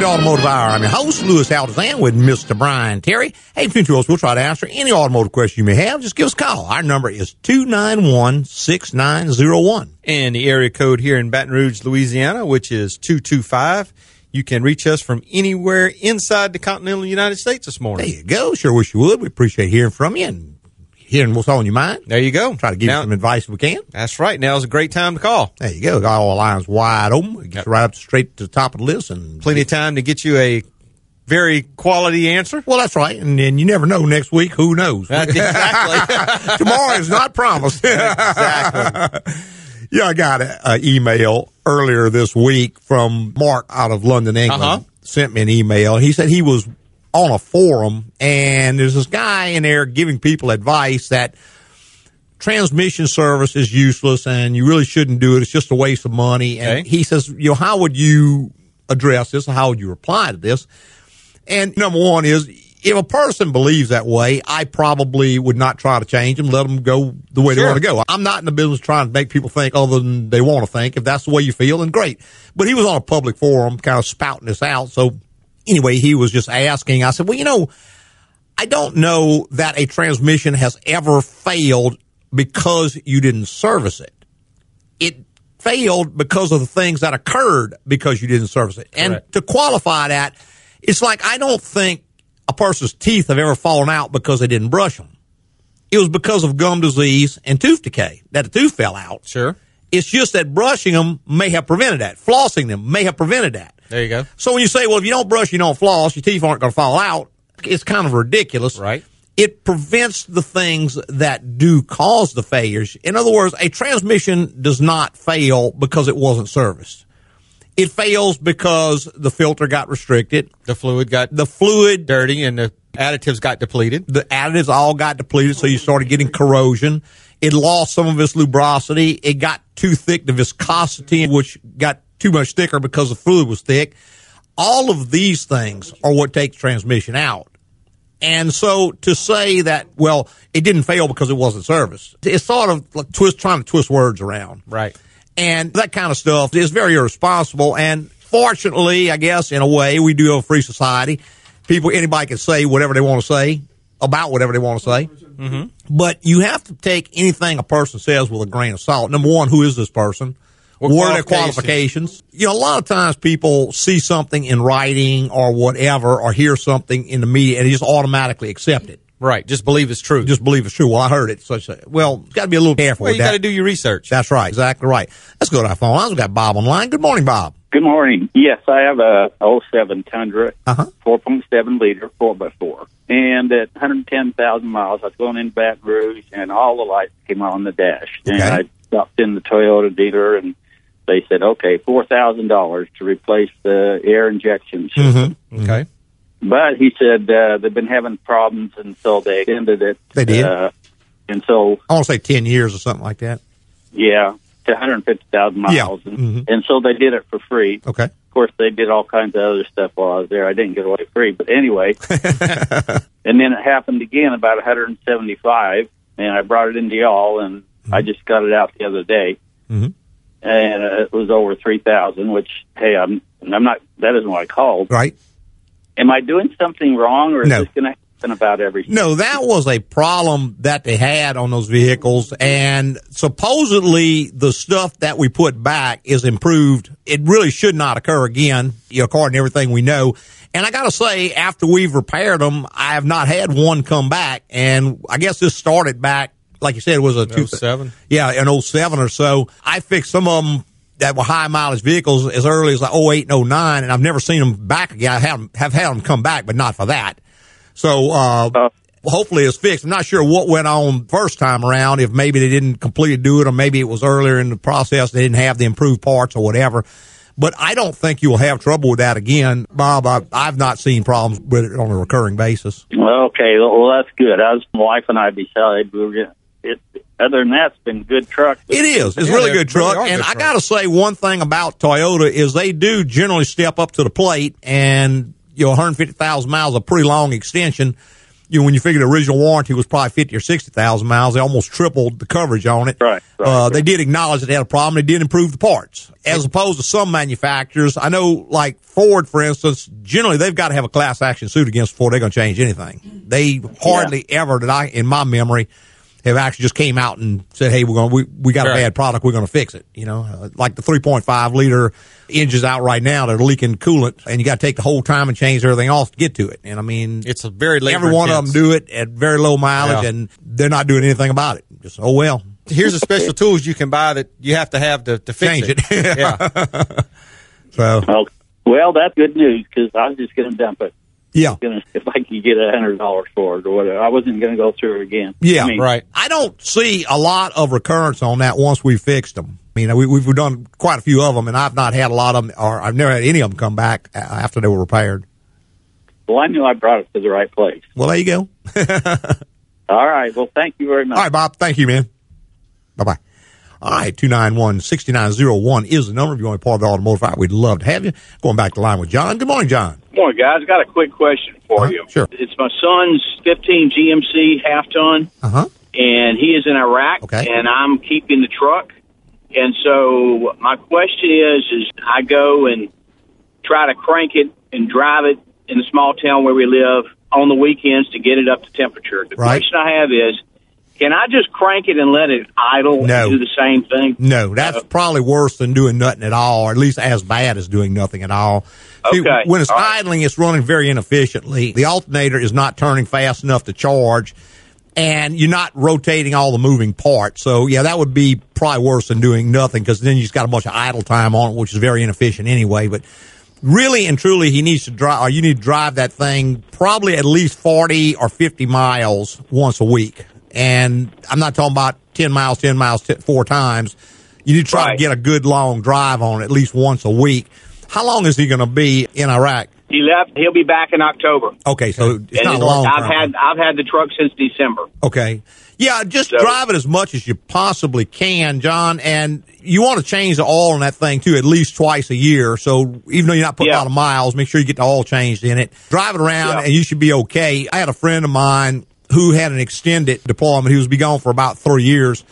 the Automotive Hour. I'm your host, Louis Altazan, with Mr. Brian Terry. Hey, of us, we'll try to answer any automotive question you may have. Just give us a call. Our number is 291-6901. And the area code here in Baton Rouge, Louisiana, which is 225. You can reach us from anywhere inside the continental United States this morning. There you go. Sure wish you would. We appreciate hearing from you and hearing what's on your mind. There you go. Try to give Now- you some advice if we can. That's right. Now's a great time to call. There you go. Got all the lines wide open. It gets right up straight to the top of the list. and Plenty of time to get you a very quality answer. Well, that's right. And then you never know next week. Who knows? exactly. Tomorrow is not promised. exactly. Yeah, I got an email earlier this week from Mark out of London, England. Uh-huh. Sent me an email. He said he was on a forum and there's this guy in there giving people advice that transmission service is useless and you really shouldn't do it. It's just a waste of money. And Okay. he says, you know, how would you address this? How would you reply to this? And number one is if a person believes that way, I probably would not try to change them, let them go the way they want to go. I'm not in the business trying to make people think other than they want to think. If that's the way you feel, then great. But he was on a public forum kind of spouting this out. So anyway, he was just asking. I said, well, you know, I don't know that a transmission has ever failed because you didn't service it. It failed because of the things that occurred because you didn't service it. And Correct. to qualify that, it's like I don't think a person's teeth have ever fallen out because they didn't brush them. It was because of gum disease and tooth decay that the tooth fell out. Sure. It's just that brushing them may have prevented that. Flossing them may have prevented that. There you go. So when you say, well, if you don't brush, you don't floss, your teeth aren't going to fall out, it's kind of ridiculous. Right. It prevents the things that do cause the failures. In other words, a transmission does not fail because it wasn't serviced. It fails because the filter got restricted, The fluid got the fluid, dirty and the additives got depleted. the additives all got depleted, so you started getting corrosion. It lost some of its lubrosity. It got too thick, the viscosity, which got too much thicker because the fluid was thick. All of these things are what takes transmission out. And so to say that, well, it didn't fail because it wasn't serviced, it's sort of like twist, trying to twist words around. Right. And that kind of stuff is very irresponsible. And fortunately, I guess, in a way, we do have a free society. People, anybody can say whatever they want to say about whatever they want to say. Mm-hmm. But you have to take anything a person says with a grain of salt. Number one, who is this person? What What, are their qualifications? qualifications? You know, a lot of times people see something in writing or whatever, or hear something in the media, and they just automatically accept it. Right. Just believe it's true. Just believe it's true. Well, I heard it. So, so well, got to be a little careful well, you that. got to do your research. That's right. Exactly right. Let's go to our phone lines. We've got Bob online. Good morning, Bob. Good morning. Yes, I have a 07 Tundra, Uh-huh. 4.7 liter, 4x4. And at 110,000 miles, I was going in Baton Rouge, and all the lights came on the dash. And Okay. I stopped in the Toyota dealer, and they said, okay, $4,000 to replace the air injection system. Okay. But he said uh, they've been having problems, and so they ended it. They did? Uh, and so I want to say 10 years or something like that. yeah, to 150,000 miles. Yeah. And, Mhm. and so they did it for free. Okay. Of course, they did all kinds of other stuff while I was there. I didn't get away free, but anyway. and then it happened again about 175, and I brought it into y'all, and I just got it out the other day, Mhm. And uh, it was over 3,000. Which, hey, I'm I'm not. That isn't what I called. Right. Am I doing something wrong, or is this going to happen about every? No, that was a problem that they had on those vehicles. And supposedly the stuff that we put back is improved. It really should not occur again, according to everything we know. And I got to say, after we've repaired them, I have not had one come back. And I guess this started back, like you said, it was a two, 07? Yeah, in 07 or so. I fixed some of them that were high mileage vehicles as early as like 08 and 09, and I've never seen them back again. I have, have had them come back, but not for that. So, uh, Oh. hopefully it's fixed. I'm not sure what went on first time around, if maybe they didn't completely do it, or maybe it was earlier in the process, they didn't have the improved parts or whatever. But I don't think you will have trouble with that again, Bob. I, I've not seen problems with it on a recurring basis. Well, okay, well that's good. I was my wife and I decided we were going. It, other than that, it's been good truck. It is. It's Yeah, really good truck. are and good I got to say one thing about Toyota is they do generally step up to the plate and, you know, 150,000 miles, a pretty long extension. you know, when you figure the original warranty was probably 50 or 60,000 miles, they almost tripled the coverage on it. Right, right, uh, right. They did acknowledge that they had a problem. They did improve the parts. As opposed to some manufacturers, I know like Ford, for instance, generally they've got to have a class action suit against Ford. they're going to change anything. They hardly ever, that I, in my memory, have actually just came out and said, "Hey, we're going we we got a bad product, we're going to fix it." You know, uh, like the 3.5 liter engines out right now that are leaking coolant, and you got to take the whole time and change everything off to get to it. And I mean, It's a very labor every one of them do it at very low mileage, Yeah. and they're not doing anything about it. Just oh well, Here's the special tools you can buy that you have to have to, to fix Change it. it. yeah. so well, that's good news because I was just going to dump it. Yeah. Gonna if I could get a hundred dollars for it or whatever. I wasn't going to go through it again. Yeah, I mean, Right. I don't see a lot of recurrence on that once we fixed them. I mean, we, we've done quite a few of them, and I've not had a lot of them, or I've never had any of them come back after they were repaired. Well, I knew I brought it to the right place. Well, there you go. All right. Well, thank you very much. All right, Bob. Thank you, man. Bye bye. All right, 291 6901 is the number. If you want to be part of the automotive we'd love to have you. Going back to line with John. Good morning, John. Morning, guys. Got a quick question for Uh-huh, you. sure. It's my son's 15 GMC half ton, Uh huh. and he is in Iraq, Okay. and I'm keeping the truck. And so my question is, is I go and try to crank it and drive it in the small town where we live on the weekends to get it up to temperature. The Right. question I have is, can I just crank it and let it idle No. and do the same thing? No, that's uh, probably worse than doing nothing at all, or at least as bad as doing nothing at all. See, Okay. when it's All right. idling, it's running very inefficiently. The alternator is not turning fast enough to charge, and you're not rotating all the moving parts. So, yeah, that would be probably worse than doing nothing because then you just got a bunch of idle time on it, which is very inefficient anyway. But really and truly, he needs to drive, or you need to drive that thing probably at least 40 or 50 miles once a week. And I'm not talking about 10 miles, 10 miles, t- four times. You need to try Right. to get a good long drive on it at least once a week. How long is he going to be in Iraq? He left. He'll be back in October. Okay, so it's And not it's- long. I've term. had I've had the truck since December. Okay. Yeah, just So- drive it as much as you possibly can, John. And you want to change the oil in that thing too, at least twice a year. So even though you're not putting a lot of miles, make sure you get the oil changed in it. Drive it around Yeah. and you should be okay. I had a friend of mine who had an extended deployment. He was be gone for about three years.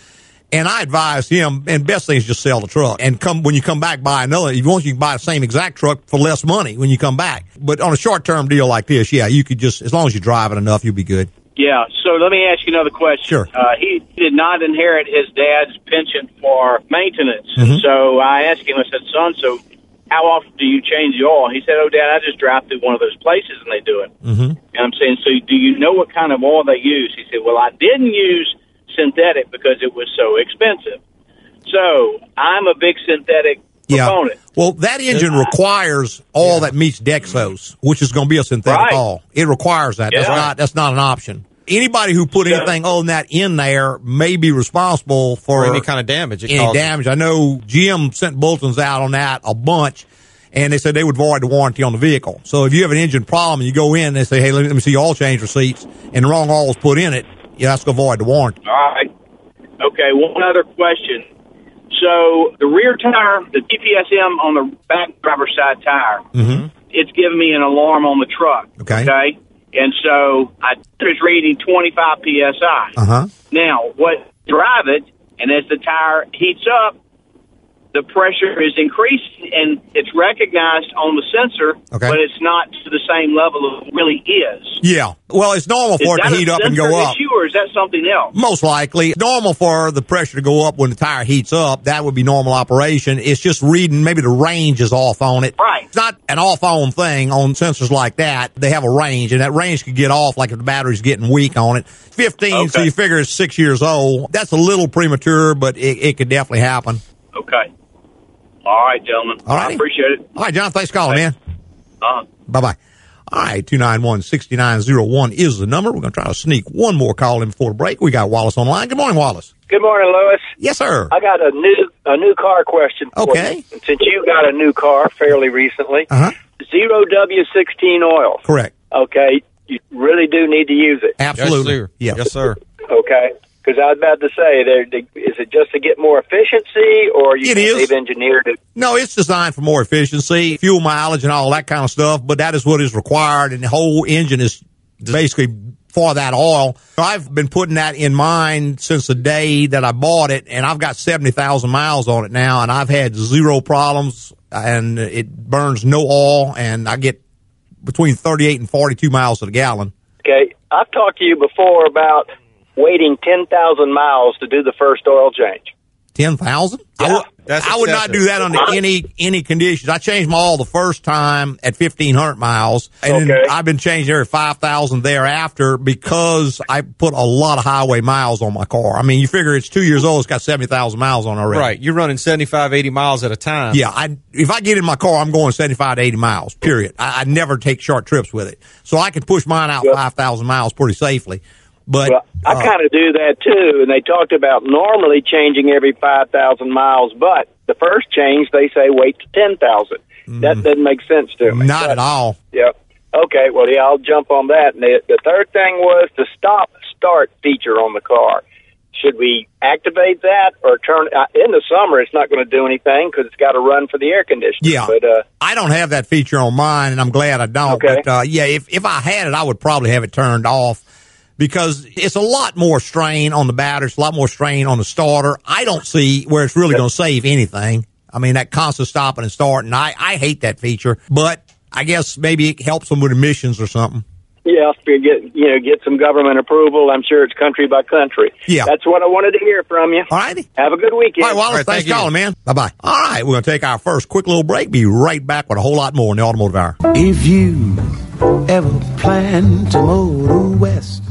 And I advised him, and best thing is just sell the truck and come when you come back buy another. If you want, you can buy the same exact truck for less money when you come back. But on a short term deal like this, yeah, you could just as long as you drive it enough, you'll be good. Yeah. So let me ask you another question. Sure. Uh, he did not inherit his dad's pension for maintenance. Mm-hmm. So I asked him. I said, "Son, so how often do you change the oil?" He said, "Oh, Dad, I just drive through one of those places and they do it." Mm-hmm. And I'm saying, "So do you know what kind of oil they use?" He said, "Well, I didn't use synthetic because it was so expensive." So I'm a big synthetic proponent. Well, that engine requires all that meets Dexos, which is going to be a synthetic Right. oil. It requires that. That's not that's not an option. Anybody who put anything other than that in there may be responsible for Or any kind of damage any causes. damage. I know GM sent bulletins out on that a bunch, and they said they would void the warranty on the vehicle. So if you have an engine problem and you go in and they say, "Hey, let me, let me see your oil change receipts," and the wrong oil is put in it, yeah, that's going to void the warranty. All right. Okay, one other question. So the rear tire, the TPSM on the back driver's side tire, Mm-hmm. it's giving me an alarm on the truck. Okay. Okay. And so I was reading 25 psi. Uh huh. Now, what drive it, and as the tire heats up, the pressure is increasing, and it's recognized on the sensor, Okay. but it's not to the same level it really is. Yeah. Well, it's normal Is for it to heat up and go up. issue, or is that something else? Most likely, normal for the pressure to go up when the tire heats up. That would be normal operation. It's just reading maybe the range is off on it. Right. It's not an off on thing on sensors like that. They have a range, and that range could get off like if the battery's getting weak on it. 15, so you figure it's six years old. That's a little premature, but it, it could definitely happen. Okay. All right, gentlemen. All right. I appreciate it. All right, John, thanks for calling, man. Uh-huh. Bye bye. All right, 291 6901 is the number. We're going to try to sneak one more call in before the break. We got Wallace on the line. Good morning, Wallace. Good morning, Lois. Yes, sir. I got a new a new car question. For Okay. You. Since you got a new car fairly recently, Uh huh. zero W sixteen oil. Correct. Okay, you really do need to use it. Absolutely. Yes, sir. Yeah. Yes, sir. Okay, because I was about to say, is it just to get more efficiency, or you It is. they've engineered it? No, it's designed for more efficiency, fuel mileage, and all that kind of stuff. But that is what is required, and the whole engine is basically for that oil. I've been putting that in mind since the day that I bought it, and I've got 70,000 miles on it now, and I've had zero problems, and it burns no oil, and I get between 38 and 42 miles to the gallon. Okay, I've talked to you before about waiting 10,000 miles to do the first oil change. Ten thousand? I Yeah, would, would not do that under any any conditions. I changed my oil the first time at fifteen hundred miles, and Okay. I've been changing every five thousand thereafter because I put a lot of highway miles on my car. I mean, you figure it's two years old; it's got seventy thousand miles on it already. Right. You're running 75, 80 miles at a time. Yeah, I if I get in my car, I'm going 75 to 80 miles. Period. I, I never take short trips with it, so I can push mine out Well- 5,000 miles pretty safely. But Well, I uh, kind of do that too, and they talked about normally changing every 5,000 miles, but the first change they say wait to 10,000. That doesn't make sense to me. Mm. not But- at all. Yep. Okay, well, yeah, I'll jump on that. And the, the third thing was the stop start feature on the car. Should we activate that or turn uh, in the summer? It's not going to do anything because it's got to run for the air conditioner. Yeah. But uh, I don't have that feature on mine, and I'm glad I don't. Okay. But uh, yeah, if if I had it, I would probably have it turned off because it's a lot more strain on the battery, it's a lot more strain on the starter. I don't see where it's really going to save anything. I mean, that constant stopping and starting, I I hate that feature, but I guess maybe it helps them with emissions or something. yeah, if you get you know get some government approval, I'm sure it's country by country. Yeah. that's what I wanted to hear from you. All righty. Have a good weekend. All right, Wallace, All right, thanks thank for calling, man. Bye bye. All right, we're going to take our first quick little break. Be right back with a whole lot more in the automotive hour. If you ever plan to motor west.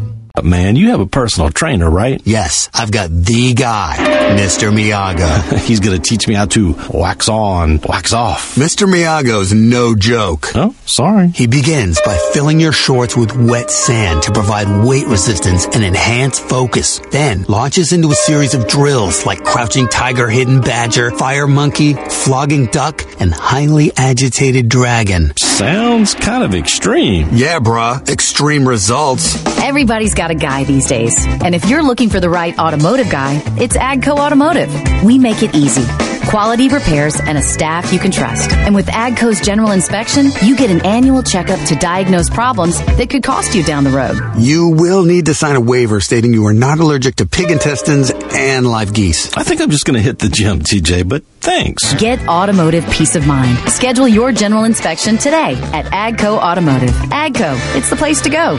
Man, you have a personal trainer, right? Yes, I've got the guy, Mr. Miyagi. He's going to teach me how to wax on, wax off. Mr. Miyagi's no joke. Oh, sorry. He begins by filling your shorts with wet sand to provide weight resistance and enhance focus. Then launches into a series of drills like crouching tiger, hidden badger, fire monkey, flogging duck, and highly agitated dragon. Sounds kind of extreme. Yeah, bruh. Extreme results. Everybody's got a guy these days. And if you're looking for the right automotive guy, it's AGCO Automotive. We make it easy. Quality repairs and a staff you can trust. And with AGCO's general inspection, you get an annual checkup to diagnose problems that could cost you down the road. You will need to sign a waiver stating you are not allergic to pig intestines and live geese. I think I'm just going to hit the gym, TJ, but thanks. Get automotive peace of mind. Schedule your general inspection today at AGCO Automotive. AGCO, it's the place to go.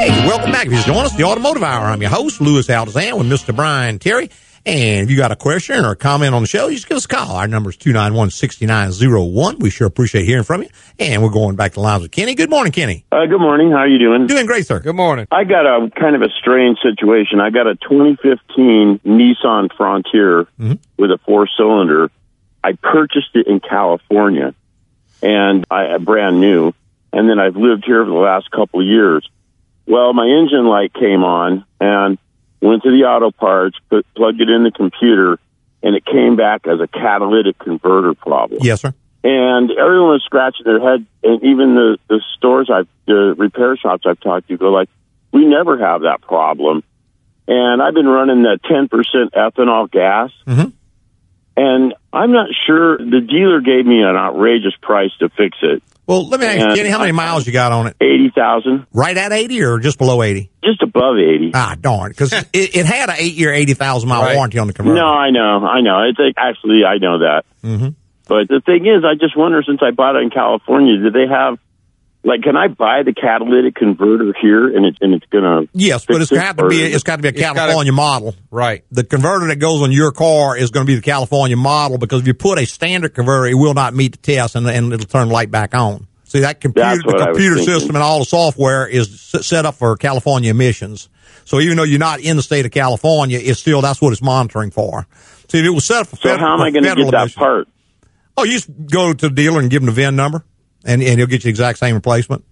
Hey, welcome back. If you just joined us, the Automotive Hour. I'm your host, Louis Altazan, with Mr. Brian Terry. And if you got a question or a comment on the show, you just give us a call. Our number is 291-6901. We sure appreciate hearing from you. And we're going back to the lines with Kenny. Good morning, Kenny. Uh, good morning. How are you doing? Doing great, sir. Good morning. I got a kind of a strange situation. I got a 2015 Nissan Frontier with a four cylinder. I purchased it in California and I brand new. And then I've lived here for the last couple of years. Well, my engine light came on and went to the auto parts, put, plugged it in the computer, and it came back as a catalytic converter problem. Yes, sir. and everyone was scratching their head, and even the the stores I've the repair shops I've talked to go like, we never have that problem, and I've been running that ten percent ethanol gas, Mhm. And I'm not sure the dealer gave me an outrageous price to fix it, Well, let me ask you, how many miles you got on it? eighty thousand, Right at 80 or just below 80? just above eighty. Ah, darn. Because it, it had an eight year, 80,000 mile Right. warranty on the converter. No, I know, I know. It's like, actually I know that, Mm-hmm. but the thing is, I just wonder since I bought it in California, do they have like, can I buy the catalytic converter here, and it's and it's gonna Yes, but it's fix it, got to be, it's got to be a It's gotta- California model. Right. the converter that goes on your car is going to be the California model because if you put a standard converter, it will not meet the test and, and it'll turn the light back on. See that computer, the what I was computer system and all the software is set up for California emissions. So even though you're not in the state of California, it's still that's what it's monitoring for. See, if it was set up for So federal, how am I going to federal get that emissions- part? Oh, you just go to the dealer and give them the VIN number, and, and he'll get you the exact same replacement.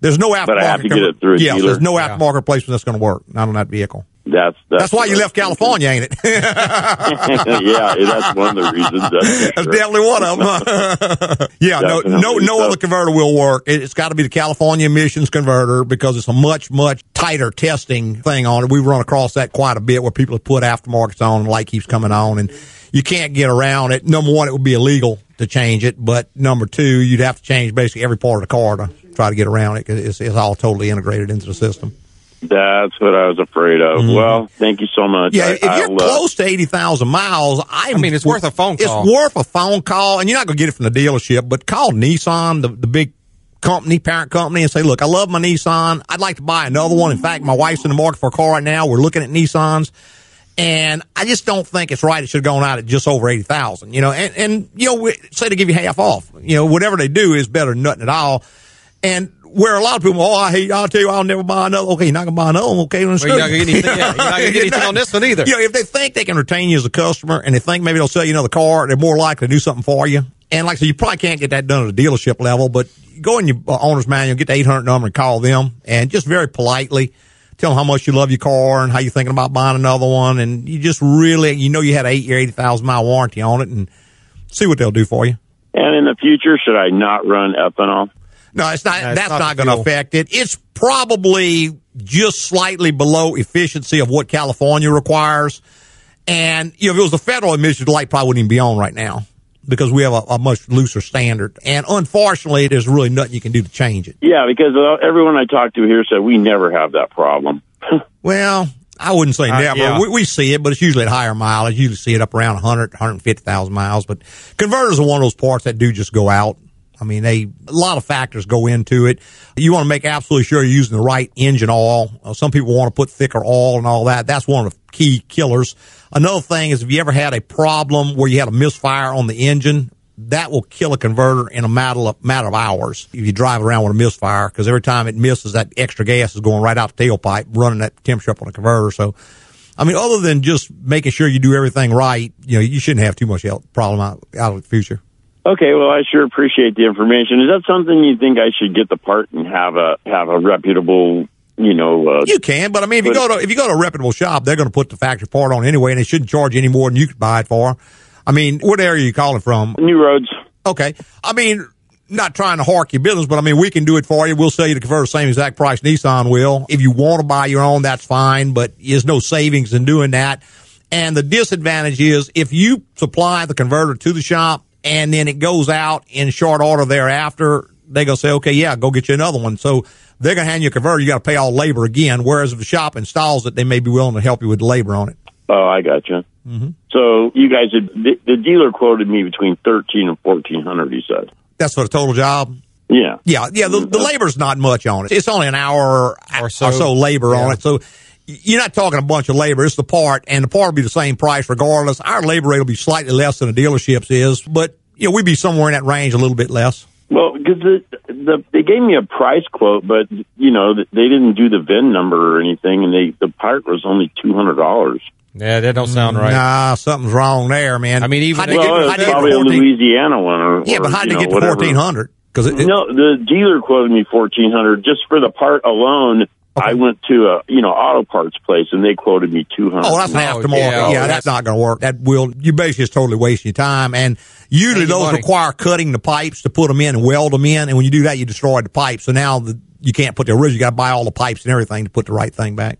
There's no aftermarket. But I have to get it through a yes, dealer? there's no Yeah. aftermarket replacement that's going to work. Not on that vehicle. That's that's, That's why you left was California, ain't it? yeah, that's one of the reasons. That's, for That's sure. definitely one of them. yeah, no, no, no So- other converter will work. It, it's got to be the California emissions converter because it's a much, much tighter testing thing on it. We run across that quite a bit where people have put aftermarkets on and light keeps coming on and you can't get around it. Number one, it would be illegal to change it, but number two, you'd have to change basically every part of the car to try to get around it because it's, it's all totally integrated into the system. That's what I was afraid of. Well, thank you so much. Mm-hmm. Yeah, I, if you're I'll, close to eighty thousand miles, I, I mean, it's worth a phone call. It's worth a phone call, and you're not going to get it from the dealership, but call Nissan, the, the big company, parent company, and say, "Look, I love my Nissan. I'd like to buy another one. In fact, my wife's in the market for a car right now. We're looking at Nissans." And I just don't think it's right. It should have gone out at just over eighty thousand, you know. And and you know, we- say they give you half off, you know, whatever they do is better than nothing at all. And where a lot of people, oh, I hate, I'll tell you, I'll never buy another. Okay, you're not gonna buy another one. Okay, Well, you're not gonna get anything- yeah, you're not gonna get anything on this one either. You know, if they think they can retain you as a customer and they think maybe they'll sell you another car, they're more likely to do something for you. And like I said, you probably can't get that done at a dealership level, but go in your uh, owner's manual, get the 800 number and call them and just very politely tell them how much you love your car and how you're thinking about buying another one. And you just really, you know, you had an eight year, 80,000 mile warranty on it and see what they'll do for you. and in the future, should I not run ethanol? No, it's not. No, it's that's not not, going to affect it. It's probably just slightly below efficiency of what California requires. And you know, if it was the federal emissions, the light probably wouldn't even be on right now because we have a, a much looser standard. And unfortunately, there's really nothing you can do to change it. Yeah, because uh, everyone I talked to here said we never have that problem. Well, I wouldn't say Uh, never. yeah. We, we see it, but it's usually at higher mileage. You usually see it up around 100, 150,000 miles. But converters are one of those parts that do just go out. I mean, they a lot of factors go into it. You want to make absolutely sure you're using the right engine oil. Uh, some people want to put thicker oil and all that. That's one of the key killers. Another thing is if you ever had a problem where you had a misfire on the engine, that will kill a converter in a matter of, matter of hours if you drive around with a misfire because every time it misses, that extra gas is going right out the tailpipe, running that temperature up on the converter. So, I mean, other than just making sure you do everything right, you know, you shouldn't have too much problem out, out of the future. Okay, well, I sure appreciate the information. Is that something you think I should get the part and have a have a reputable, you know? Uh, You can, but I mean, if you go to if you go to a reputable shop, they're going to put the factory part on anyway, and they shouldn't charge any more than you could buy it for. I mean, what area are you calling from? New roads. Okay, I mean, not trying to hark your business, but I mean, we can do it for you. We'll sell you the converter same exact price Nissan will. If you want to buy your own, that's fine, but there's no savings in doing that. And the disadvantage is if you supply the converter to the shop and then it goes out in short order thereafter, they go say, okay, yeah, go get you another one. So they're going to hand you a converter. You got to pay all labor again. Whereas if the shop installs it, they may be willing to help you with the labor on it. Oh, I got you. Mm-hmm. So you guys, the, the dealer quoted me between thirteen and fourteen hundred. He said, That's for the total job. "Yeah, Yeah, yeah. The, the labor's not much on it. It's only an hour or so, labor on it. So you're not talking a bunch of labor. It's the part, and the part will be the same price regardless. Our labor rate will be slightly less than the dealership's is, but you know we'd be somewhere in that range, a little bit less. Well, because the, the they gave me a price quote, but you know they didn't do the VIN number or anything, and they the part was only two hundred dollars. Yeah, that don't sound right. Nah, something's wrong there, man. I mean, even How'd they Well, get- it's how'd they get probably a Louisiana one, or Yeah, but how did you they get to whatever. fourteen hundred? Because No, the dealer quoted me fourteen hundred just for the part alone. I went to a you know auto parts place and they quoted me two hundred. Oh, that's an Oh, aftermarket. yeah, Yeah, oh, that's not going to work. That will you basically just totally wasting your time. And usually And those money. require cutting the pipes to put them in and weld them in. And when you do that, you destroy the pipe. So now the, you can't put the original. You got to buy all the pipes and everything to put the right thing back.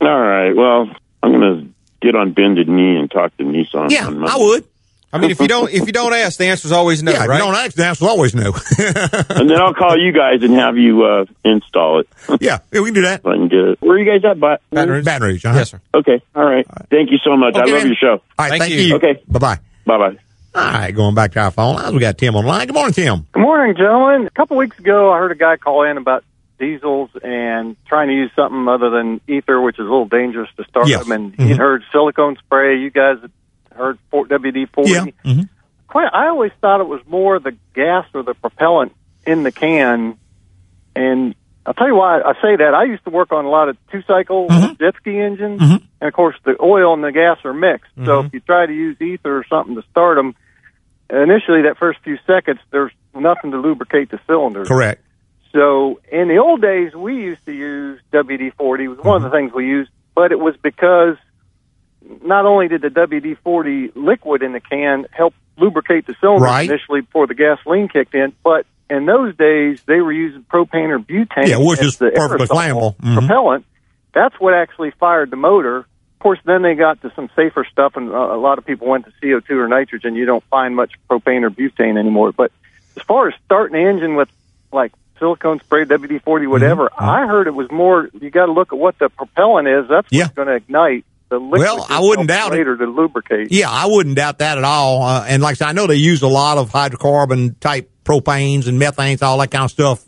All right. Well, I'm gonna get on bended knee and talk to Nissan. Yeah, on Monday. I would. I mean, if you don't if you don't ask, the answer's always no, yeah, if right? you don't ask, the answer's always no. and then I'll call you guys and have you uh, install it. yeah, yeah, we can do that. I can get it. Where are you guys at? But Baton Rouge? Baton Rouge, uh-huh. Yes, sir. okay. All right. Thank you so much. I love man. your show. All right, Thank thank, you. you. Okay. Bye bye. Bye bye. All right, going back to our phone lines, we got Tim online. Good morning, Tim. Good morning, gentlemen. A couple weeks ago, I heard a guy call in about diesels and trying to use something other than ether, which is a little dangerous to start Yes. them. And Mhm. he heard silicone spray. You guys heard WD forty. Yeah. hmm Quite, I always thought it was more the gas or the propellant in the can. And I'll tell you why I say that. I used to work on a lot of two cycle jet ski engines, Mhm. and of course the oil and the gas are mixed. So Mm-hmm. if you try to use ether or something to start them, initially that first few seconds there's nothing to lubricate the cylinders. Correct. So in the old days, we used to use WD forty. It was one of the things we used, but it was because not only did the WD forty liquid in the can help lubricate the cylinder Right. initially before the gasoline kicked in, but in those days they were using propane or butane. Yeah, which as is the perfectly flammable. Mhm. propellant. That's what actually fired the motor. Of course, then they got to some safer stuff, and a lot of people went to CO two or nitrogen. You don't find much propane or butane anymore. But as far as starting the engine with like silicone spray, WD forty, whatever. I heard it was more. You got to look at what the propellant is. That's Yeah. what's going to ignite the liquid. Well, I wouldn't doubt it. later to lubricate. Yeah, I wouldn't doubt that at all. Uh, and like I said, I know they use a lot of hydrocarbon type propanes and methanes, all that kind of stuff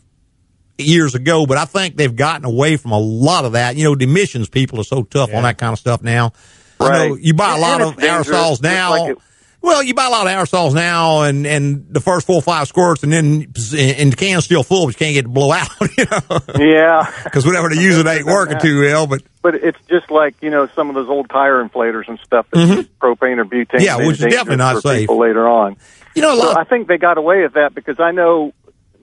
years ago, but I think they've gotten away from a lot of that. You know, the emissions people are so tough on that kind of stuff now. I know Right. you buy a lot of aerosols now. like it- well, you buy a lot of aerosols now, and and the first four or five squirts, and then and the can's still full, but you can't get it to blow out. You know, Yeah. because whatever they use it ain't working too well. But But it's just like you know some of those old tire inflators and stuff that use propane or butane. Mm-hmm. Yeah, which is definitely not safe. Later on. you know, a So. I think they got away with that because I know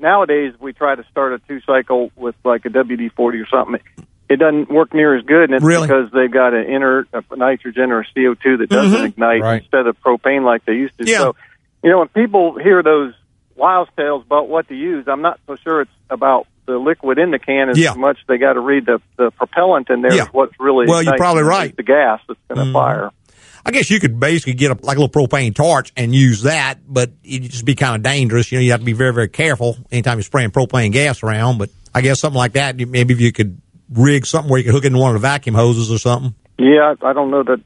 nowadays we try to start a two cycle with like a WD forty or something. It doesn't work near as good, and it's Really? because they've got an inert a nitrogen or a CO two that doesn't ignite Right. instead of propane like they used to. Mm-hmm. Yeah. So, you know, when people hear those wild tales about what to use, I'm not so sure it's about the liquid in the can as Yeah. much. They got to read the the propellant in there Yeah. what's really Well, you're probably right. The gas that's going to Mhm. fire. I guess you could basically get a, like a little propane torch and use that, but it'd just be kind of dangerous. You know, you have to be very, very careful anytime you're spraying propane gas around. But I guess something like that, maybe if you could rig something where you could hook into one of the vacuum hoses or something. Yeah, I don't know that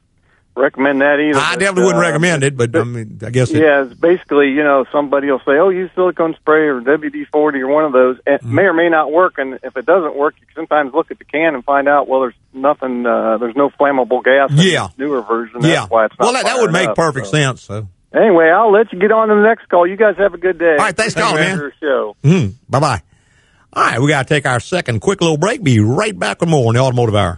recommend that either. I but, definitely wouldn't uh, recommend it, but I mean, I guess it, Yeah, it's basically, you know, somebody will say, "Oh, use silicone spray or WD forty or one of those." It Mm-hmm. may or may not work, and if it doesn't work, you can sometimes look at the can and find out, well, there's nothing, uh, there's no flammable gas Yeah. newer version. yeah. That's why it's not well, that, that would make up, perfect so. sense. So, Anyway, I'll let you get on to the next call. You guys have a good day. All right, thanks calling, man. Your show. mm, bye bye. All right, we got to take our second quick little break. Be right back with more on the automotive hour.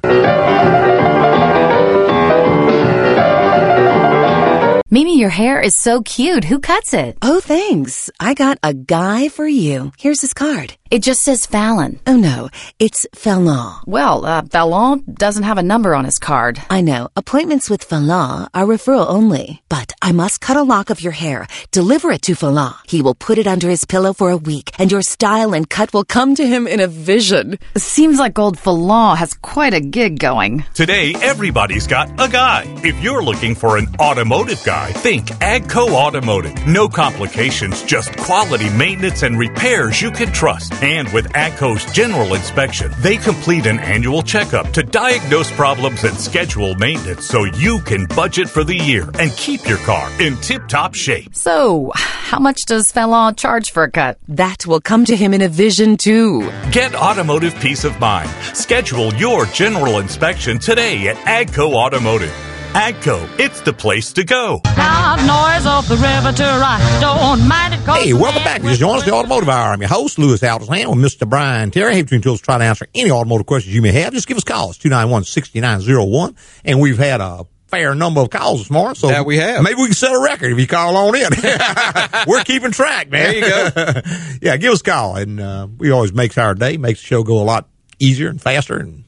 Mimi, your hair is so cute. Who cuts it? Oh, thanks. I got a guy for you. Here's his card. It just says Fallon. Oh, no. It's Fallon. Well, uh, Fallon doesn't have a number on his card. I know. Appointments with Fallon are referral only. But I must cut a lock of your hair. Deliver it to Fallon. He will put it under his pillow for a week, and your style and cut will come to him in a vision. Seems like old Fallon has quite a gig going. Today, everybody's got a guy. If you're looking for an automotive guy, think Agco Automotive. No complications, just quality maintenance and repairs you can trust. And with Agco's general inspection, they complete an annual checkup to diagnose problems and schedule maintenance so you can budget for the year and keep your car in tip top shape. So, how much does Fallon charge for a cut? That will come to him in a vision, too. Get automotive peace of mind. Schedule your general inspection today at Agco Automotive. Agco, it's the place to go. Loud noise off the river I don't mind it. 'cause Hey, welcome back. Just join us the Automotive Hour. I'm your host, Louis Altazan, with Mr. Brian Terry. Hey, between tools, try to answer any automotive questions you may have. Just give us a call. It's 291-6901. And we've had a fair number of calls this morning. So That we have. Maybe we can set a record if you call on in. We're keeping track, man. There you go. yeah, give us a call. And uh, we always makes our day, makes the show go a lot easier and faster and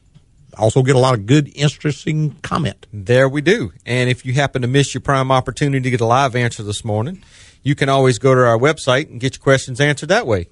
also get a lot of good, interesting comment. There we do. And if you happen to miss your prime opportunity to get a live answer this morning, you can always go to our website and get your questions answered that way.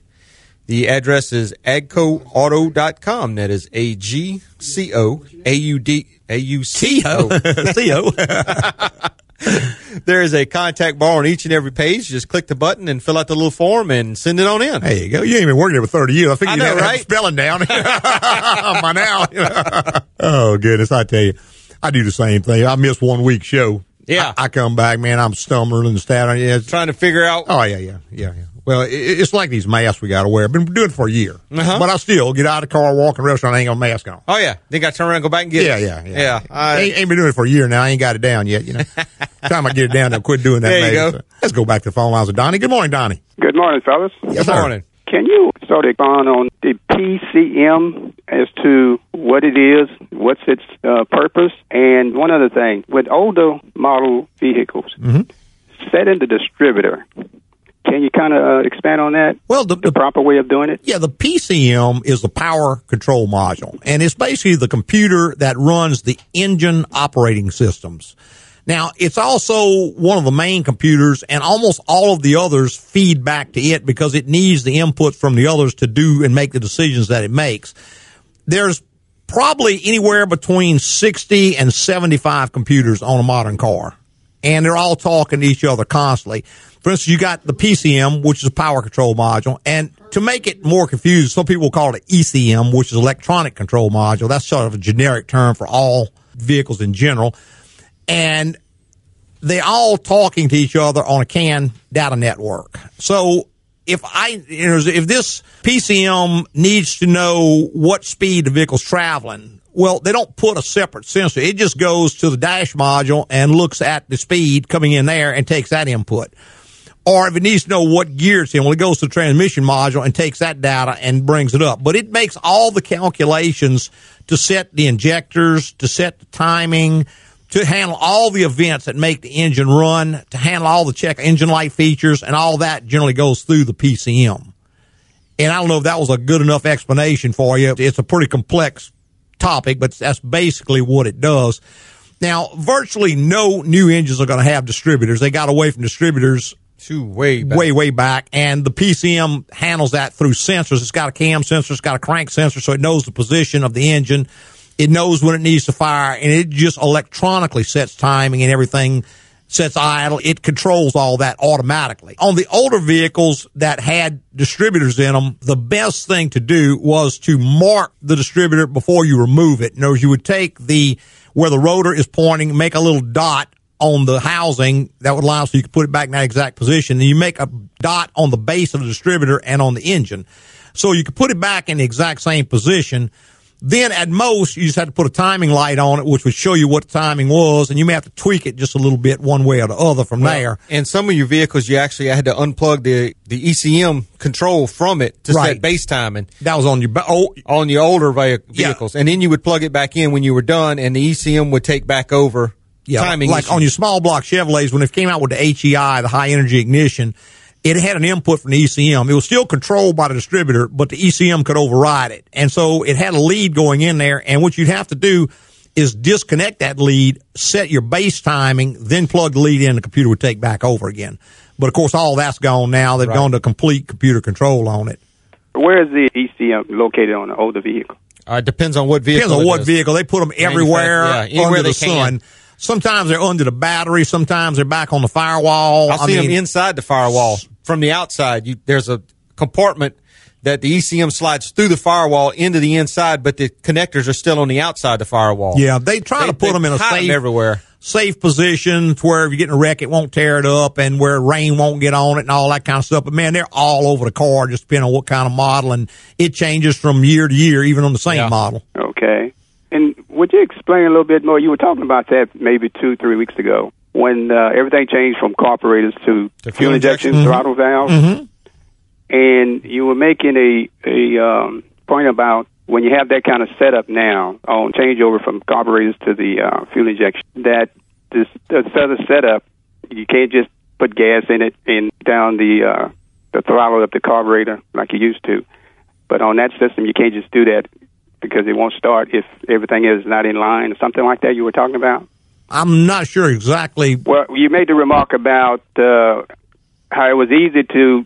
The address is agcoauto.com. That is A G C O A U D A U C O. C-O. There is a contact bar on each and every page. Just click the button and fill out the little form and send it on in. There you go. You ain't been working here for 30 years. I think you know, right? spelling down by now. you know. oh, goodness. I tell you, I do the same thing. I miss one week show. Yeah. I, I come back, man, I'm stumbling and stuttering. Yeah, Trying to figure out. oh, yeah, yeah, yeah, yeah. Well, it's like these masks we got to wear. I've been doing it for a year. Uh-huh. But I still get out of the car, walk in a restaurant, I ain't got a mask on. Oh yeah, they got to turn around and go back and get Yeah, it. yeah, yeah. yeah. I- ain't, ain't been doing it for a year now. I ain't got it down yet, you know. Time I get it down, I'll quit doing that. There you go. So, let's go back to the phone lines with Donnie. Good morning, Donnie. Good morning, fellas. Yes, Good sir. morning. Can you sort of expand on the PCM as to what it is, what's its uh, purpose, and one other thing: with older model vehicles, Mhm. set in the distributor. Can you kind of uh, expand on that? Well, the, The proper way of doing it? Yeah, the PCM is the power control module, and it's basically the computer that runs the engine operating systems. Now, it's also one of the main computers, and almost all of the others feed back to it because it needs the input from the others to do and make the decisions that it makes. There's probably anywhere between 60 and 75 computers on a modern car and they're all talking to each other constantly. For instance, you got the PCM, which is a power control module, and to make it more confused, some people call it ECM, which is electronic control module. That's sort of a generic term for all vehicles in general. And they're all talking to each other on a CAN data network. So if I, you know, if this PCM needs to know what speed the vehicle's traveling, well, they don't put a separate sensor. It just goes to the dash module and looks at the speed coming in there and takes that input. Or if it needs to know what gear it's in, well, it goes to the transmission module and takes that data and brings it up. But it makes all the calculations to set the injectors, to set the timing, to handle all the events that make the engine run, to handle all the check engine light features, and all that generally goes through the PCM. And I don't know if that was a good enough explanation for you. It's a pretty complex topic, but that's basically what it does. Now, virtually no new engines are going to have distributors. They got away from distributors to way back. way way back, and the PCM handles that through sensors. It's got a cam sensor, it's got a crank sensor, so it knows the position of the engine. It knows when it needs to fire, and it just electronically sets timing and everything. Sets idle. It controls all that automatically. On the older vehicles that had distributors in them, the best thing to do was to mark the distributor before you remove it. In words, you would take the where the rotor is pointing, make a little dot on the housing that would allow so you could put it back in that exact position. And you make a dot on the base of the distributor and on the engine. So you could put it back in the exact same position. Then at most, you just have to put a timing light on it, which would show you what the timing was, and you may have to tweak it just a little bit one way or the other from Well, there. And some of your vehicles, you actually had to unplug the, the ECM control from it to Right. set base timing. That was on your oh, on your older ve- vehicles, and then you would plug it back in when you were done, and the ECM would take back over Yeah, timing. like issues. on your small block Chevrolets, when it came out with the HEI, the high energy ignition, it had an input from the ECM. It was still controlled by the distributor, but the ECM could override it. And so it had a lead going in there. And what you'd have to do is disconnect that lead, set your base timing, then plug the lead in. The computer would take back over again. But of course, all that's gone now. They've Right. gone to complete computer control on it. Where is the ECM located on an older vehicle? Uh, it depends on what vehicle. Depends on it what is. vehicle. They put them everywhere Yeah, anywhere under they the can. Sun. Sometimes they're under the battery. Sometimes they're back on the firewall. I'll I see mean, them inside the firewall from the outside. You, there's a compartment that the ECM slides through the firewall into the inside, but the connectors are still on the outside the firewall. Yeah, they try to put them in a hide 'em safe everywhere. safe position to where if you get in a wreck, it won't tear it up, and where rain won't get on it, and all that kind of stuff. But man, they're all over the car, just depending on what kind of model, and it changes from year to year, even on the same model. Okay. And would you explain a little bit more? You were talking about that maybe two, three weeks ago when uh, everything changed from carburetors to fuel, fuel injection, injection. throttle valves. Mm-hmm. And you were making a a um, point about when you have that kind of setup now on changeover from carburetors to the uh, fuel injection, that this the other setup you can't just put gas in it and down the uh, the throttle of the carburetor like you used to. But on that system, you can't just do that because it won't start if everything is not in line or something like that. You were talking about. I'm not sure exactly. Well, you made the remark about uh, how it was easy to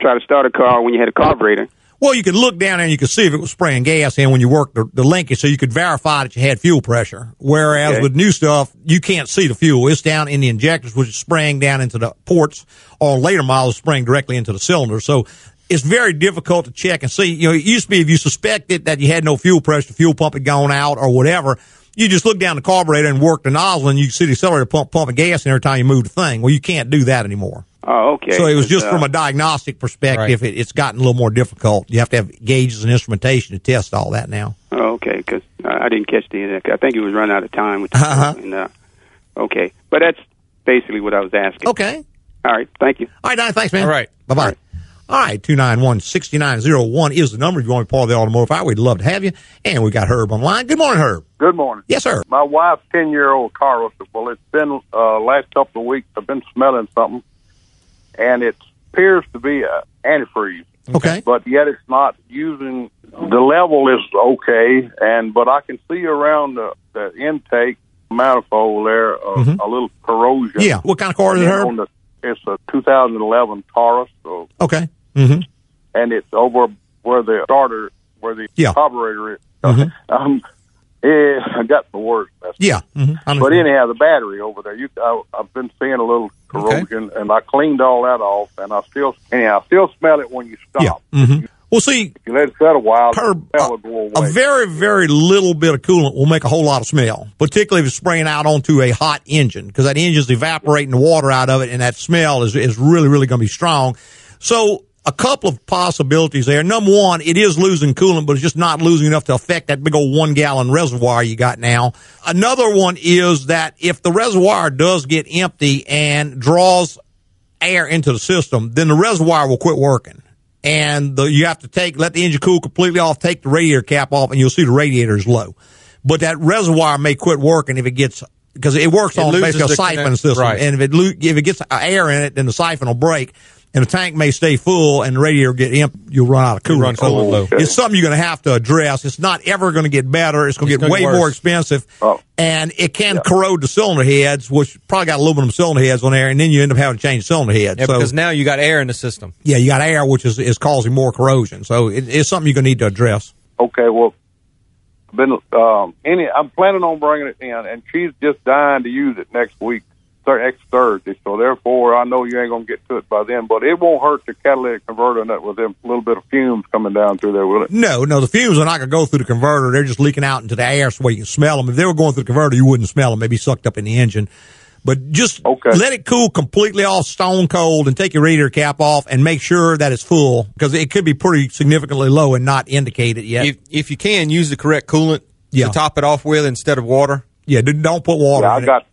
try to start a car when you had a carburetor. Well, you could look down there and you could see if it was spraying gas in when you worked the, the linkage, so you could verify that you had fuel pressure. Whereas Okay. with new stuff, you can't see the fuel. It's down in the injectors, which is spraying down into the ports, or later models spraying directly into the cylinder. So it's very difficult to check and see. You know, it used to be if you suspected that you had no fuel pressure, the fuel pump had gone out or whatever, you just look down the carburetor and work the nozzle, and you can see the accelerator pump pumping gas in every time you move the thing. Well, you can't do that anymore. Oh, okay. So it was just Uh, from a diagnostic perspective, it, it's gotten a little more difficult. You have to have gauges and instrumentation to test all that now. Oh, okay, because I didn't catch the end of that. I think it was run out of time. With Uh-huh. and, uh, okay, but that's basically what I was asking. Okay. All right. Thank you. All right, Don, thanks, man. All right. Bye bye. All right, 291 6901 is the number if you want to be part of the automotive hour. We'd love to have you. And we got Herb online. Good morning, Herb. Good morning. Yes, sir. My wife's 10 year old car was, well, it's been, uh, last couple of weeks, I've been smelling something, and it appears to be a antifreeze. Okay. But yet it's not using, the level is okay, and, but I can see around the, the intake manifold there, uh, Mhm. a little corrosion. Yeah. What kind of car is it, Herb? It's a 2011 Taurus, so, Okay. Mm-hmm. and it's over where the starter, where the Yeah. carburetor is. Mhm. Um, Yeah, I got the words. messed Yeah. hmm But anyhow, the battery over there, you, I, I've been seeing a little corrosion, and I cleaned all that off, and I still, anyhow, I still smell it when you stop. hmm Well, see, If you let it set a while, will go a very, very little bit of coolant will make a whole lot of smell, particularly if it's spraying out onto a hot engine, because that engine's evaporating the water out of it, and that smell is, is really, really going to be strong. So, a couple of possibilities there. Number one, it is losing coolant, but it's just not losing enough to affect that big old one gallon reservoir you got now. Another one is that if the reservoir does get empty and draws air into the system, then the reservoir will quit working. And the, you have to take, let the engine cool completely off, take the radiator cap off, and you'll see the radiator is low. But that reservoir may quit working if it gets, because it works It on loses basically a the siphon connect- system. right. And if it, lo- if it gets air in it, then the siphon will break. And the tank may stay full and the radiator get empty. You'll run out of coolant. run So coolant low. It's something you're going to have to address. It's not ever going to get better. It's going to get gonna way get more worse. expensive. Oh. And it can corrode the cylinder heads, which probably got aluminum cylinder heads on there. And then you end up having to change cylinder heads. Yeah, so, because now you got air in the system. yeah, you got air, which is, is causing more corrosion. So it, it's something you're going to need to address. Okay, well, been um, any. I'm planning on bringing it in, and she's just dying to use it next week, next Thursday. So therefore, I know you ain't gonna get to it by then, but it won't hurt the catalytic converter nut with them little bit of fumes coming down through there, will it? No, no, the fumes are not to go through the converter. They're just leaking out into the air so you can smell them. If they were going through the converter, you wouldn't smell them. They'd be sucked up in the engine. But just let it cool completely off, stone cold, and take your radiator cap off and make sure that it's full because it could be pretty significantly low and not indicate it yet. If, if you can, use the correct coolant Yeah. to top it off with instead of water. Yeah, don't put water Yeah, I in got. it.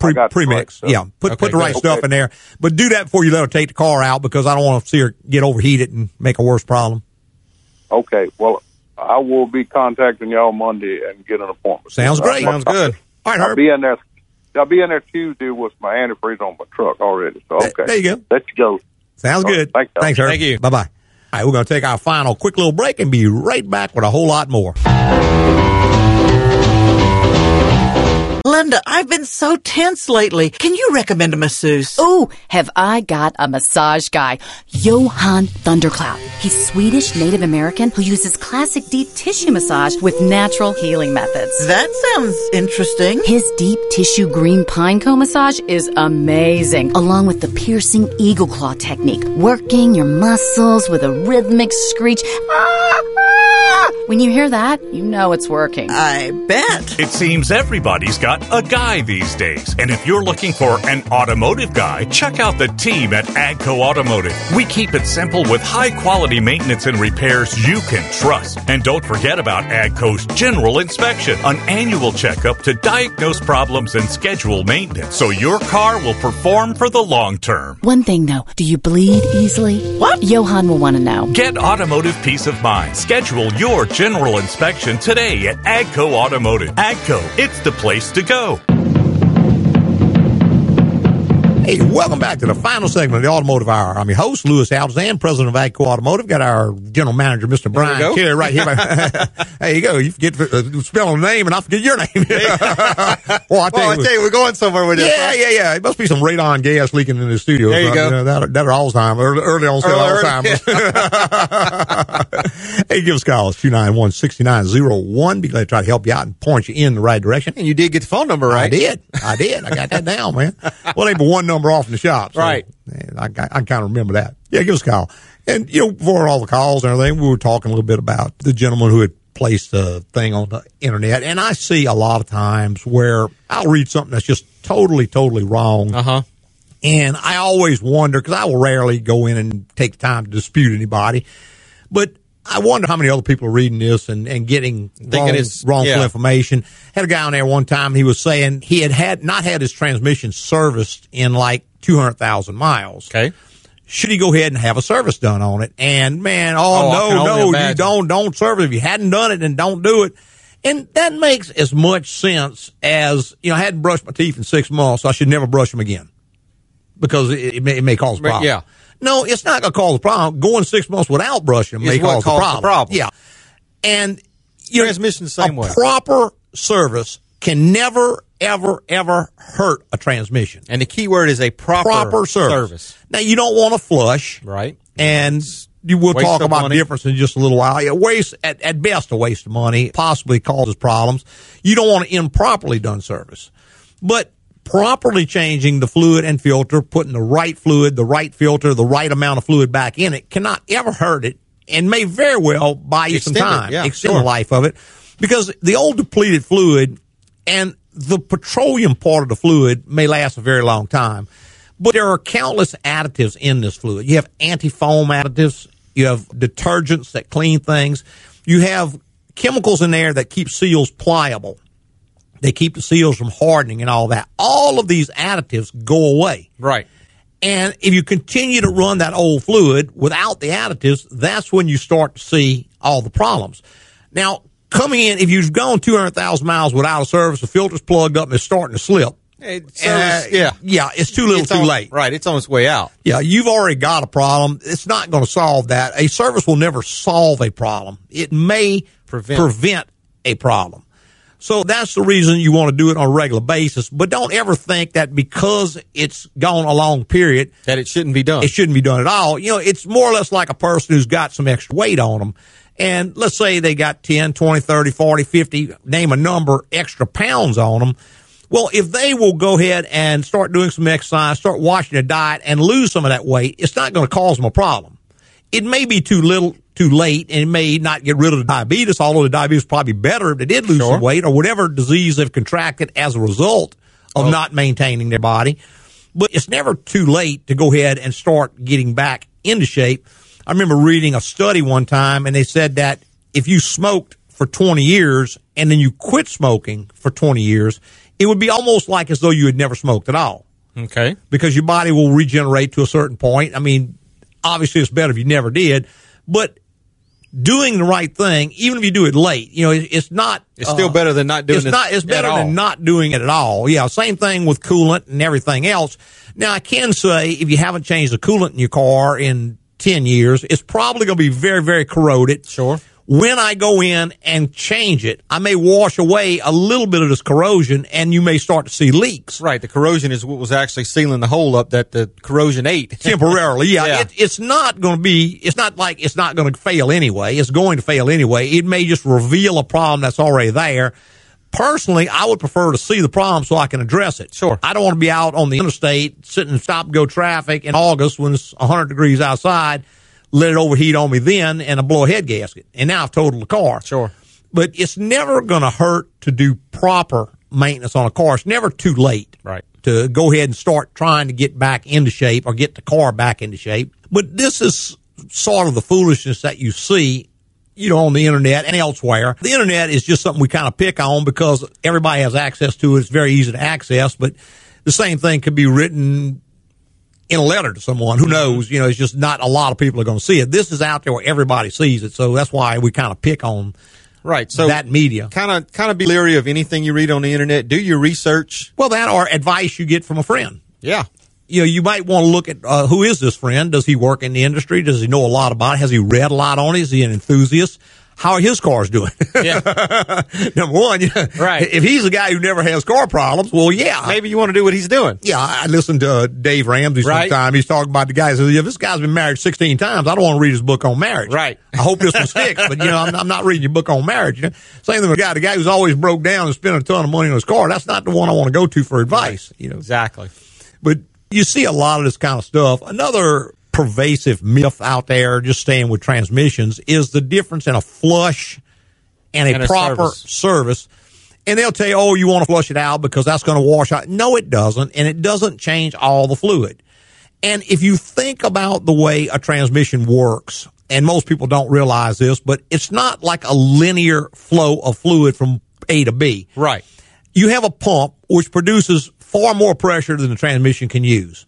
Pre, got the premix. right stuff. yeah, put Okay, put the right good. stuff in there. But do that before you let her take the car out because I don't want to see her get overheated and make a worse problem. Okay, well, I will be contacting y'all Monday and get an appointment. Sounds great. Sounds good. All right, I'll be in there. I'll be in there Tuesday with my antifreeze on my truck already. So okay, there you go. Let's go. Sounds All right, good. thank you. Thanks, Herb. Thank you. Bye bye. All right, we're going to take our final quick little break and be right back with a whole lot more. Linda, I've been so tense lately. Can you recommend a masseuse? Oh, have I got a massage guy. Johan Thundercloud. He's Swedish Native American who uses classic deep tissue massage with natural healing methods. That sounds interesting. His deep tissue green pine cone massage is amazing, along with the piercing eagle claw technique, working your muscles with a rhythmic screech. Ah. When you hear that, you know it's working. I bet. It seems everybody's got a guy these days. And if you're looking for an automotive guy, check out the team at AGCO Automotive. We keep it simple with high quality maintenance and repairs you can trust. And don't forget about AGCO's general inspection, an annual checkup to diagnose problems and schedule maintenance so your car will perform for the long term. One thing though, do you bleed easily? What? Johan will want to know. Get automotive peace of mind. Schedule your general inspection today at AGCO Automotive. AGCO, it's the place to go. Hey, welcome back to the final segment of the Automotive Hour. I'm your host, Louis Altazan, president of AGCO Automotive. Got our general manager, Mr. Brian. Carey, right here. there you go. You forget to uh, spell a name, and I forget your name. well, I Well, I tell you, we're going somewhere with this. yeah, right? yeah, yeah. It must be some radon gas leaking in the studio. There you go. that, that or Alzheimer's, early, early onset Early, Alzheimer's. hey, give us a call. 291-6901. Be glad to try to help you out and point you in the right direction. And you did get the phone number right. I did. I did. I got that down, man. Well, but one number off in the shop. so, Right. I, I, I kind of remember that. Yeah, give us a call. And, you know, before all the calls and everything, we were talking a little bit about the gentleman who had placed a thing on the internet. And I see a lot of times where I'll read something that's just totally, totally wrong. Uh huh. And I always wonder, because I will rarely go in and take the time to dispute anybody, but I wonder how many other people are reading this and, and getting Thinking wrong, it's- wrongful yeah. information. Had a guy on there one time, he was saying he had, had not had his transmission serviced in like 200,000 miles. Okay. Should he go ahead and have a service done on it? And man, Oh, oh, no, no, you don't, don't service. If you hadn't done it, then don't do it. And that makes as much sense as, you know, I hadn't brushed my teeth in six months, so I should never brush them again because it, it, may, it may cause problems. Yeah. No, it's not going to cause a problem. Going six months without brushing may cause a problem. problem. Yeah. And, you Transmission the same way. proper service can never, ever, ever hurt a transmission. And the key word is a proper, Proper service. Now, you don't want to flush. Right. And you will Waste talk about money. difference in just a little while. Yeah, waste at, at best a waste of money, possibly causes problems. You don't want an improperly done service, but properly changing the fluid and filter, putting the right fluid, the right filter, the right amount of fluid back in it cannot ever hurt it and may very well buy you Extend some it, time, yeah, extend sure. the life of it because the old depleted fluid and the petroleum part of the fluid may last a very long time. But there are countless additives in this fluid. You have anti-foam additives. You have detergents that clean things. You have chemicals in there that keep seals pliable. They keep the seals from hardening and all that. All of these additives go away. Right. And if you continue to run that old fluid without the additives, that's when you start to see all the problems. Now, coming in, if you've gone 200,000 miles without a service, the filter's plugged up and it's starting to slip. It's, Uh, yeah. Yeah, it's too little It's too on- late. Right. It's on its way out. Yeah, you've already got a problem. It's not going to solve that. A service will never solve a problem. It may Prevent. prevent a problem. So that's the reason you want to do it on a regular basis. But don't ever think that because it's gone a long period That it shouldn't be done. it shouldn't be done at all. You know, it's more or less like a person who's got some extra weight on them. And let's say they got 10, 20, 30, 40, 50, name a number, extra pounds on them. Well, if they will go ahead and start doing some exercise, start watching their diet and lose some of that weight, it's not going to cause them a problem. It may be too little, too late, and it may not get rid of the diabetes, although the diabetes is probably better if they did lose Sure. some weight or whatever disease they've contracted as a result of not maintaining their body. But it's never too late to go ahead and start getting back into shape. I remember reading a study one time, and they said that if you smoked for 20 years and then you quit smoking for 20 years, it would be almost like as though you had never smoked at all Okay. because your body will regenerate to a certain point. I mean, obviously it's better if you never did, but doing the right thing, even if you do it late, you know, it, it's not. It's still uh, better than not doing it. it's not. It's at better all. than not doing it at all. Yeah, same thing with coolant and everything else. Now I can say if you haven't changed the coolant in your car in ten years, it's probably going to be very, very corroded. Sure. When I go in and change it, I may wash away a little bit of this corrosion, and you may start to see leaks. Right. The corrosion is what was actually sealing the hole up that the corrosion ate. temporarily. Yeah, Yeah. It, it's not going to be. It's not like it's not going to fail anyway. It's going to fail anyway. It may just reveal a problem that's already there. Personally, I would prefer to see the problem so I can address it. Sure. I don't want to be out on the interstate sitting in stop go traffic in August when it's 100 degrees outside. Let it overheat on me then and I blow a head gasket. And now I've totaled the car. Sure. But it's never going to hurt to do proper maintenance on a car. It's never too late Right. to go ahead and start trying to get back into shape or get the car back into shape. But this is sort of the foolishness that you see, you know, on the internet and elsewhere. The internet is just something we kind of pick on because everybody has access to it. It's very easy to access, but the same thing could be written in a letter to someone. Who knows? You know, it's just not a lot of people are going to see it. This is out there where everybody sees it. So that's why we kind of pick on Right. So that media. kind of kind of be leery of anything you read on the internet. Do your research. Well, that or advice you get from a friend. Yeah. you know, you might want to look at uh, who is this friend? Does he work in the industry? Does he know a lot about it? Has he read a lot on it? Is he an enthusiast? How are his cars doing? Yeah. Number one. Right. If he's a guy who never has car problems, well, yeah. Maybe you want to do what he's doing. Yeah, I listened to uh, Dave Ramsey Right. sometime. He's talking about the guy. He says, if this guy's been married 16 times, I don't want to read his book on marriage. Right. I hope this one sticks, but you know, I'm, I'm not reading your book on marriage. You know? Same thing with the guy, the guy who's always broke down and spending a ton of money on his car. That's not the one I want to go to for advice, you know. Exactly. But you see a lot of this kind of stuff. Another pervasive myth out there, just staying with transmissions, is the difference in a flush and a And a proper service. service. And they'll tell you, oh, you want to flush it out because that's going to wash out. No, it doesn't. And it doesn't change all the fluid. And if you think about the way a transmission works, and most people don't realize this, but it's not like a linear flow of fluid from A to B Right. you have a pump which produces far more pressure than the transmission can use.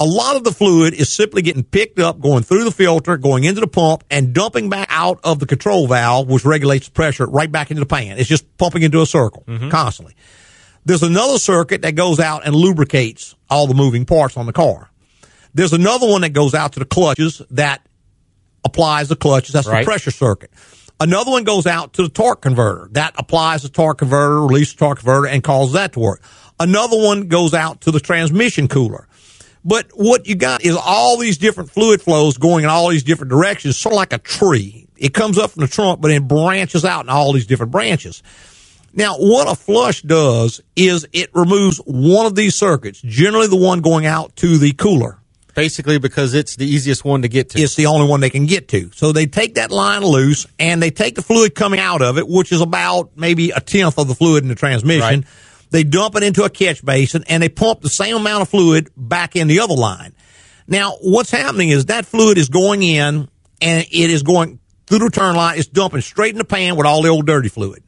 A lot of the fluid is simply getting picked up, going through the filter, going into the pump, and dumping back out of the control valve, which regulates the pressure right back into the pan. It's just pumping into a circle mm-hmm. constantly. There's another circuit that goes out and lubricates all the moving parts on the car. There's another one that goes out to the clutches that applies the clutches. That's Right. the pressure circuit. Another one goes out to the torque converter. That applies the torque converter, releases the torque converter, and causes that to work. Another one goes out to the transmission cooler. But what you got is all these different fluid flows going in all these different directions, sort of like a tree. It comes up from the trunk, but it branches out in all these different branches. Now, what a flush does is it removes one of these circuits, generally the one going out to the cooler. Basically, because it's the easiest one to get to. It's the only one they can get to. So they take that line loose and they take the fluid coming out of it, which is about maybe a tenth of the fluid in the transmission. Right. They dump it into a catch basin and they pump the same amount of fluid back in the other line. Now, what's happening is that fluid is going in and it is going through the return line. It's dumping straight in the pan with all the old dirty fluid.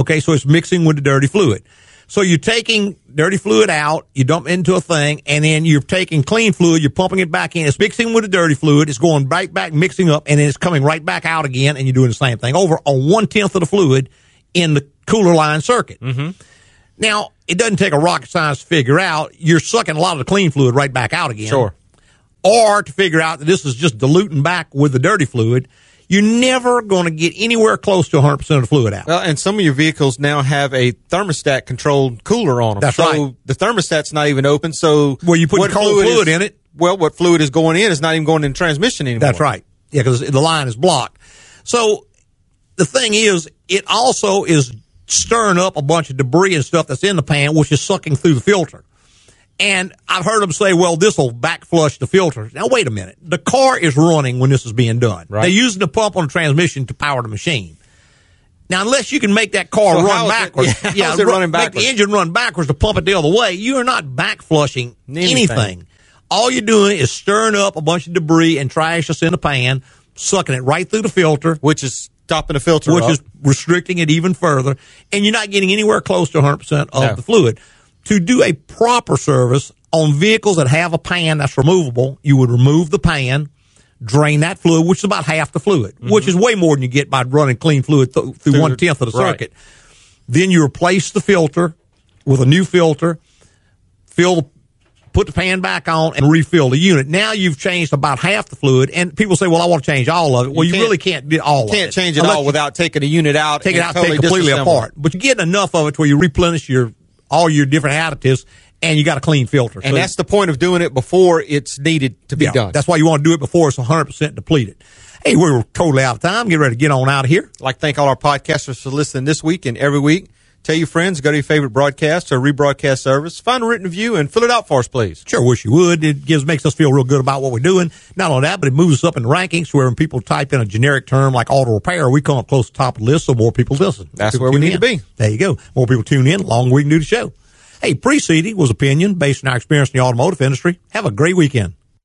Okay, so it's mixing with the dirty fluid. So you're taking dirty fluid out, you dump it into a thing, and then you're taking clean fluid, you're pumping it back in. It's mixing with the dirty fluid, it's going right back, mixing up, and then it's coming right back out again, and you're doing the same thing over on one tenth of the fluid in the cooler line circuit. Mm-hmm. Now, it doesn't take a rocket science to figure out you're sucking a lot of the clean fluid right back out again. Sure. Or to figure out that this is just diluting back with the dirty fluid. You're never going to get anywhere close to 100% of the fluid out. Well, and some of your vehicles now have a thermostat controlled cooler on them. That's so right. the thermostat's not even open. So Well, you put cold fluid is- in it. Well, what fluid is going in is not even going in transmission anymore. That's right. Yeah, because the line is blocked. So the thing is, it also is stirring up a bunch of debris and stuff that's in the pan, which is sucking through the filter. And I've heard them say, well, this will back flush the filter. Now, wait a minute. The car is running when this is being done. Right. They're using the pump on the transmission to power the machine. Now, unless you can make that car So run is it- backwards, yeah, it ru- running make the engine run backwards to pump it the other way, you are not back flushing Anything. anything. All you're doing is stirring up a bunch of debris and trash that's in the pan, sucking it right through the filter, Which is stopping the filter which up. is restricting it even further, and you're not getting anywhere close to 100% of No. the fluid. To do a proper service on vehicles that have a pan that's removable, you would remove the pan, drain that fluid, which is about half the fluid, which is way more than you get by running clean fluid th- through Mm-hmm. Through one tenth of the right. circuit. Then you replace the filter with a new filter, fill, put the pan back on, and refill the unit. Now you've changed about half the fluid, and people say, "Well, I want to change all of it." Well, you, can't- really can't do all. You can't of it. change it Unless all without taking a unit out. take it out, totally take completely apart. But you get enough of it where you replenish your all your different additives, and you got a clean filter. And So- that's the point of doing it before it's needed to be yeah, done. That's why you want to do it before it's 100 percent depleted. Hey, we were totally out of time. Get ready to get on out of here. I'd like to thank all our podcasters for listening this week and every week. Tell your friends, go to your favorite broadcast or rebroadcast service, find a written review, and fill it out for us, please. Sure, wish you would. It gives makes us feel real good about what we're doing. Not only that, but it moves us up in the rankings where when people type in a generic term like auto repair, we come up close to the top of the list, so more people listen. That's People where we need in. to be. There you go. More people tune in, longer we can do the show. Hey, preceding was opinion based on our experience in the automotive industry. Have a great weekend.